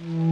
Mm-hmm.